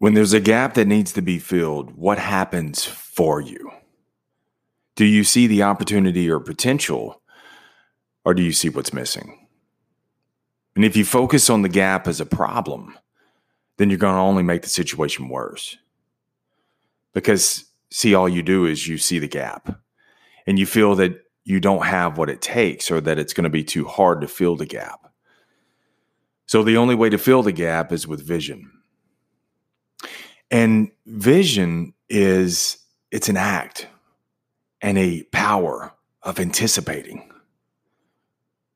When there's a gap that needs to be filled, what happens for you? Do you see the opportunity or potential, or do you see what's missing? And if you focus on the gap as a problem, then you're going to only make the situation worse. Because, see, all you do is you see the gap and you feel that you don't have what it takes or that it's going to be too hard to fill the gap. So, the only way to fill the gap is with vision. And vision is it's an act and a power of anticipating.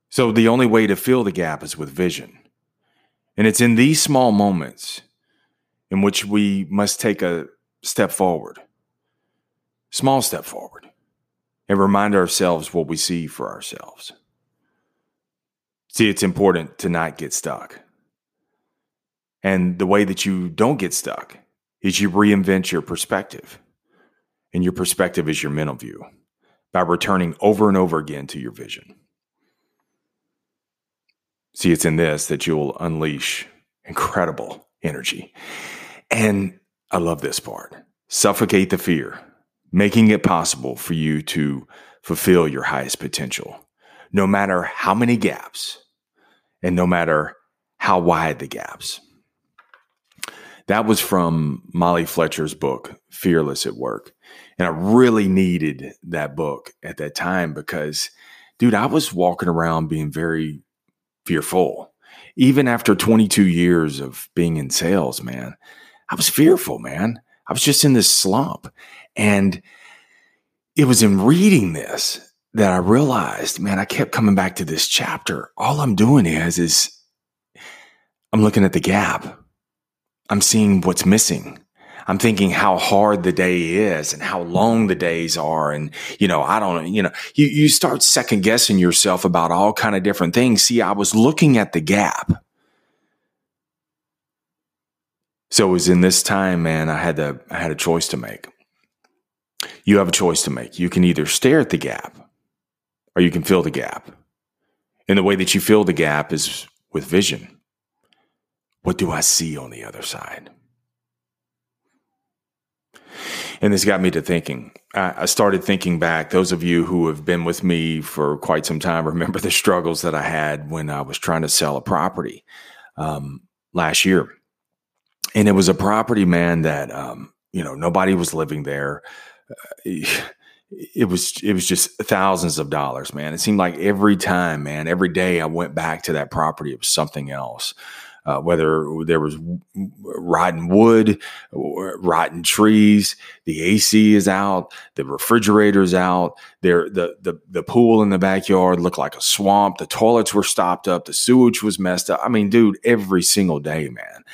So the only way to fill the gap is with vision. And it's in these small moments in which we must take a step forward, small step forward, and remind ourselves what we see for ourselves. See, it's important to not get stuck. And the way that you don't get stuck is you reinvent your perspective. And your perspective is your mental view by returning over and over again to your vision. See, it's in this that you'll unleash incredible energy. And I love this part suffocate the fear, making it possible for you to fulfill your highest potential, no matter how many gaps and no matter how wide the gaps. That was from Molly Fletcher's book, Fearless at Work. And I really needed that book at that time because, dude, I was walking around being very fearful. Even after 22 years of being in sales, man, I was fearful, man. I was just in this slump. And it was in reading this that I realized, man, I kept coming back to this chapter. All I'm doing is, is I'm looking at the gap. I'm seeing what's missing. I'm thinking how hard the day is and how long the days are. And, you know, I don't, you know, you, you start second guessing yourself about all kind of different things. See, I was looking at the gap. So it was in this time, man, I had to, I had a choice to make. You have a choice to make. You can either stare at the gap or you can fill the gap. And the way that you fill the gap is with vision. What do I see on the other side? And this got me to thinking. I started thinking back. Those of you who have been with me for quite some time remember the struggles that I had when I was trying to sell a property um, last year. And it was a property, man, that, um, you know, nobody was living there. Uh, it was it was just thousands of dollars, man. It seemed like every time, man, every day I went back to that property, it was something else uh, whether there was rotten wood, rotten trees, the AC is out, the refrigerator's out, there the the the pool in the backyard looked like a swamp, the toilets were stopped up, the sewage was messed up. I mean, dude, every single day, man.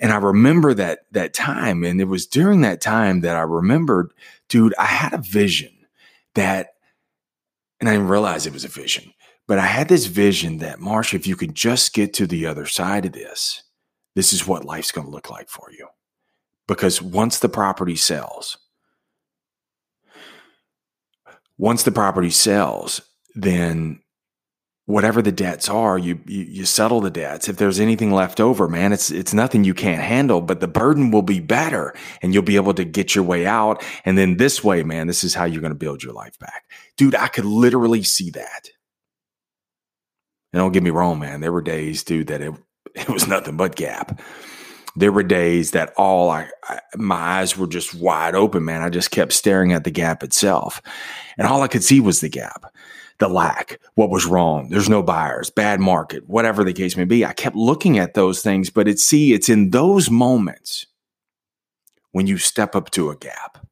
And I remember that that time, and it was during that time that I remembered, dude, I had a vision that, and I didn't realize it was a vision but I had this vision that, Marsh, if you could just get to the other side of this, this is what life's going to look like for you. Because once the property sells, once the property sells, then whatever the debts are, you, you, you settle the debts. If there's anything left over, man, it's it's nothing you can't handle, but the burden will be better and you'll be able to get your way out. And then this way, man, this is how you're going to build your life back. Dude, I could literally see that. And don't get me wrong, man. There were days, dude, that it, it was nothing but gap. There were days that all I, I, my eyes were just wide open, man. I just kept staring at the gap itself. And all I could see was the gap, the lack, what was wrong. There's no buyers, bad market, whatever the case may be. I kept looking at those things, but it's see, it's in those moments when you step up to a gap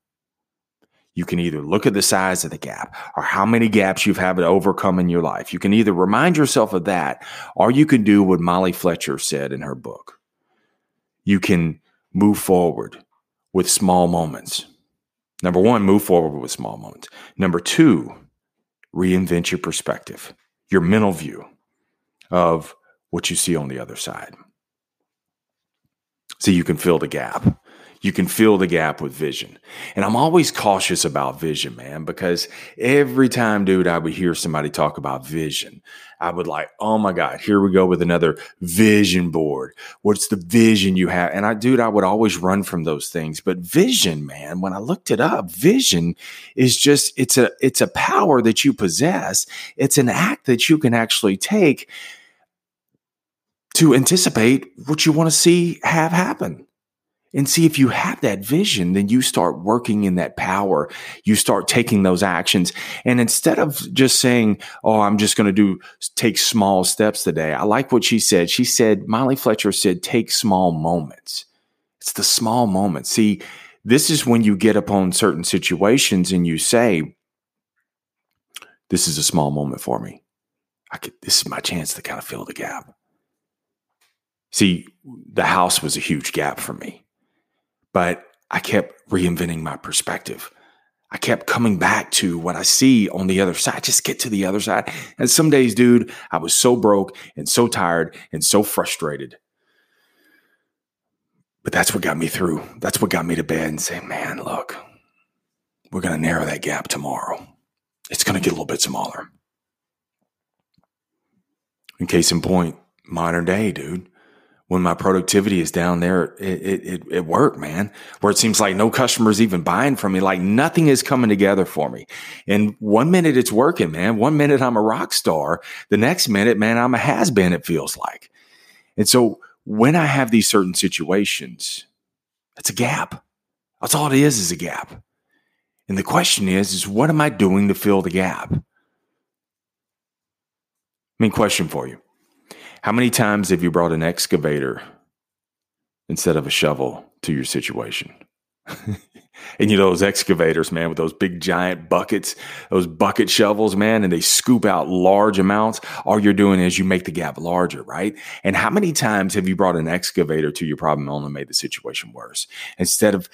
you can either look at the size of the gap or how many gaps you've had to overcome in your life. You can either remind yourself of that or you can do what Molly Fletcher said in her book. You can move forward with small moments. Number one, move forward with small moments. Number two, reinvent your perspective, your mental view of what you see on the other side. So you can fill the gap. You can fill the gap with vision. And I'm always cautious about vision, man, because every time, dude, I would hear somebody talk about vision, I would like, oh my God, here we go with another vision board. What's the vision you have? And I, dude, I would always run from those things. But vision, man, when I looked it up, vision is just, it's a, it's a power that you possess. It's an act that you can actually take to anticipate what you want to see have happen. And see if you have that vision, then you start working in that power. You start taking those actions. And instead of just saying, Oh, I'm just going to do, take small steps today. I like what she said. She said, Molly Fletcher said, take small moments. It's the small moments. See, this is when you get upon certain situations and you say, This is a small moment for me. I could, this is my chance to kind of fill the gap. See, the house was a huge gap for me but I kept reinventing my perspective. I kept coming back to what I see on the other side. Just get to the other side. And some days, dude, I was so broke and so tired and so frustrated. But that's what got me through. That's what got me to bed and say, man, look, we're going to narrow that gap tomorrow. It's going to get a little bit smaller. In case in point, modern day, dude when my productivity is down there, it, it, it, man, where it seems like no customers even buying from me. Like nothing is coming together for me. And one minute it's working, man. One minute I'm a rock star. The next minute, man, I'm a has been, it feels like. And so when I have these certain situations, it's a gap. That's all it is, is a gap. And the question is, is what am I doing to fill the gap? I mean, question for you. How many times have you brought an excavator instead of a shovel to your situation? and you know those excavators, man, with those big giant buckets, those bucket shovels, man, and they scoop out large amounts. All you're doing is you make the gap larger, right? And how many times have you brought an excavator to your problem and only made the situation worse instead of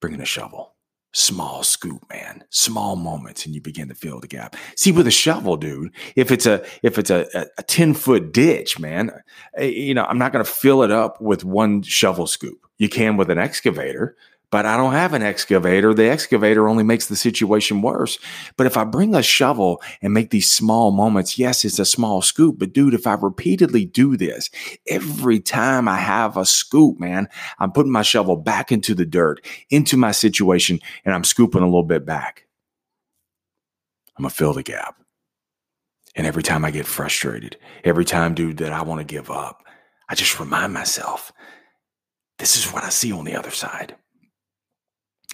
bringing a shovel? Small scoop, man, small moments, and you begin to fill the gap. See, with a shovel, dude, if it's a if it's a, a, 10 foot ditch, man, eh, you know, I'm not going to fill it up with one shovel scoop. You can with an excavator, but I don't have an excavator. The excavator only makes the situation worse. But if I bring a shovel and make these small moments, yes, it's a small scoop, but dude, if I repeatedly do this, every time I have a scoop, man, I'm putting my shovel back into the dirt, into my situation, and I'm scooping a little bit back. I'm going to fill the gap. And every time I get frustrated, every time, dude, that I want to give up, I just remind myself, this is what I see on the other side.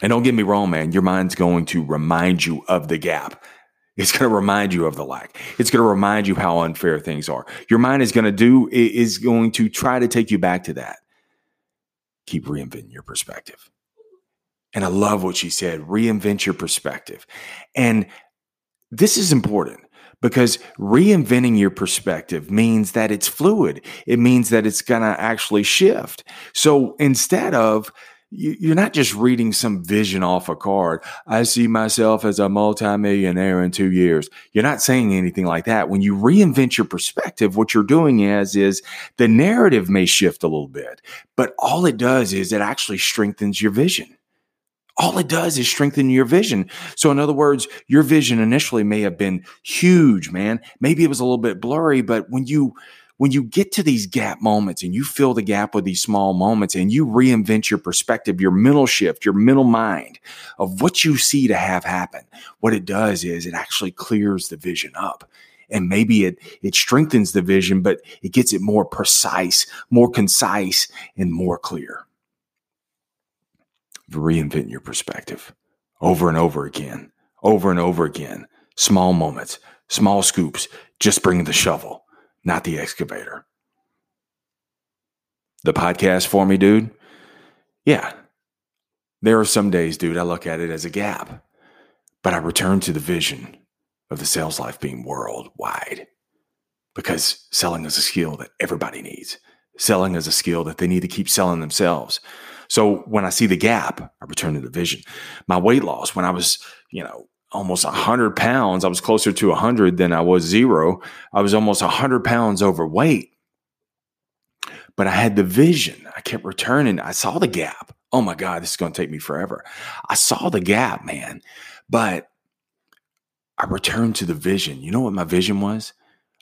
And don't get me wrong, man, your mind's going to remind you of the gap. It's going to remind you of the lack. It's going to remind you how unfair things are. Your mind is going to do, is going to try to take you back to that. Keep reinventing your perspective. And I love what she said reinvent your perspective. And this is important because reinventing your perspective means that it's fluid. It means that it's going to actually shift. So instead of you're not just reading some vision off a card. I see myself as a multimillionaire in two years. You're not saying anything like that. When you reinvent your perspective, what you're doing is, is the narrative may shift a little bit, but all it does is it actually strengthens your vision. All it does is strengthen your vision. So, in other words, your vision initially may have been huge, man. Maybe it was a little bit blurry, but when you when you get to these gap moments and you fill the gap with these small moments and you reinvent your perspective, your mental shift, your mental mind of what you see to have happen, what it does is it actually clears the vision up. And maybe it, it strengthens the vision, but it gets it more precise, more concise, and more clear. Reinvent your perspective over and over again, over and over again. Small moments, small scoops, just bring the shovel not the excavator. The podcast for me, dude? Yeah. There are some days, dude, I look at it as a gap, but I return to the vision of the sales life being worldwide because selling is a skill that everybody needs. Selling is a skill that they need to keep selling themselves. So when I see the gap, I return to the vision. My weight loss, when I was, you know, almost 100 pounds. I was closer to 100 than I was zero. I was almost 100 pounds overweight. But I had the vision. I kept returning. I saw the gap. Oh my God, this is going to take me forever. I saw the gap, man, but I returned to the vision. You know what my vision was?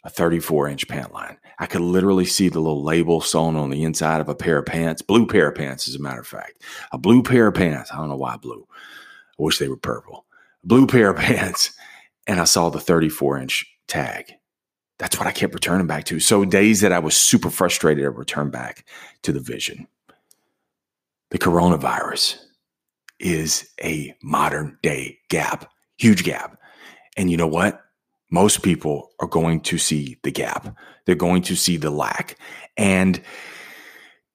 A 34 inch pant line. I could literally see the little label sewn on the inside of a pair of pants, blue pair of pants, as a matter of fact. A blue pair of pants. I don't know why blue. I wish they were purple. Blue pair of pants. And I saw the 34 inch tag. That's what I kept returning back to. So days that I was super frustrated, I returned back to the vision. The coronavirus is a modern day gap, huge gap. And you know what? Most people are going to see the gap. They're going to see the lack. And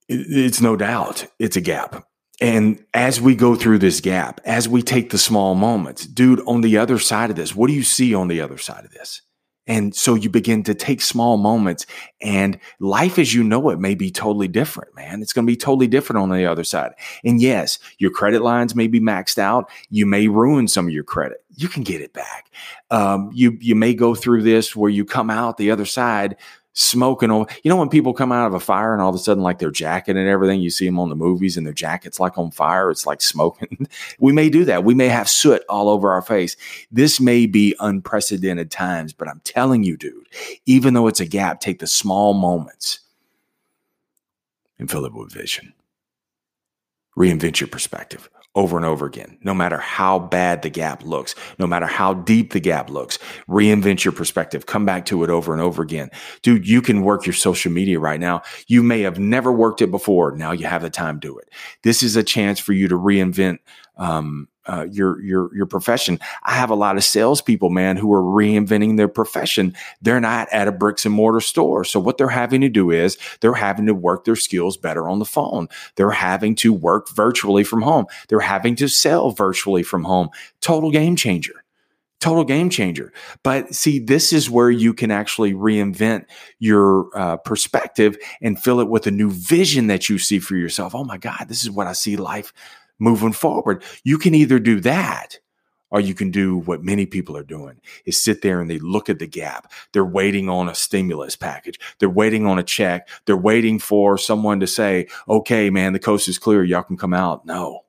it's no doubt it's a gap. And as we go through this gap, as we take the small moments, dude, on the other side of this, what do you see on the other side of this? And so you begin to take small moments and life as you know it may be totally different, man. It's going to be totally different on the other side. And yes, your credit lines may be maxed out. You may ruin some of your credit. You can get it back. Um, you, you may go through this where you come out the other side smoking over. You know, when people come out of a fire and all of a sudden, like their jacket and everything, you see them on the movies and their jacket's like on fire. It's like smoking. we may do that. We may have soot all over our face. This may be unprecedented times, but I'm telling you, dude, even though it's a gap, take the small moments and fill it with vision. Reinvent your perspective over and over again, no matter how bad the gap looks, no matter how deep the gap looks. Reinvent your perspective. Come back to it over and over again. Dude, you can work your social media right now. You may have never worked it before. Now you have the time to do it. This is a chance for you to reinvent um, uh, your your your profession. I have a lot of salespeople, man, who are reinventing their profession. They're not at a bricks and mortar store, so what they're having to do is they're having to work their skills better on the phone. They're having to work virtually from home. They're having to sell virtually from home. Total game changer. Total game changer. But see, this is where you can actually reinvent your uh, perspective and fill it with a new vision that you see for yourself. Oh my God, this is what I see life moving forward. You can either do that or you can do what many people are doing is sit there and they look at the gap. They're waiting on a stimulus package. They're waiting on a check. They're waiting for someone to say, okay, man, the coast is clear. Y'all can come out. No,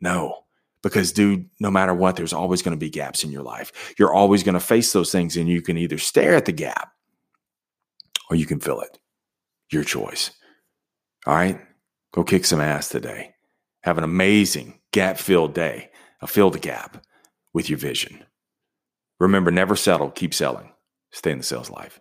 no. Because, dude, no matter what, there's always going to be gaps in your life. You're always going to face those things, and you can either stare at the gap or you can fill it. Your choice. All right? Go kick some ass today. Have an amazing gap filled day. I'll fill the gap with your vision. Remember, never settle, keep selling. Stay in the sales life.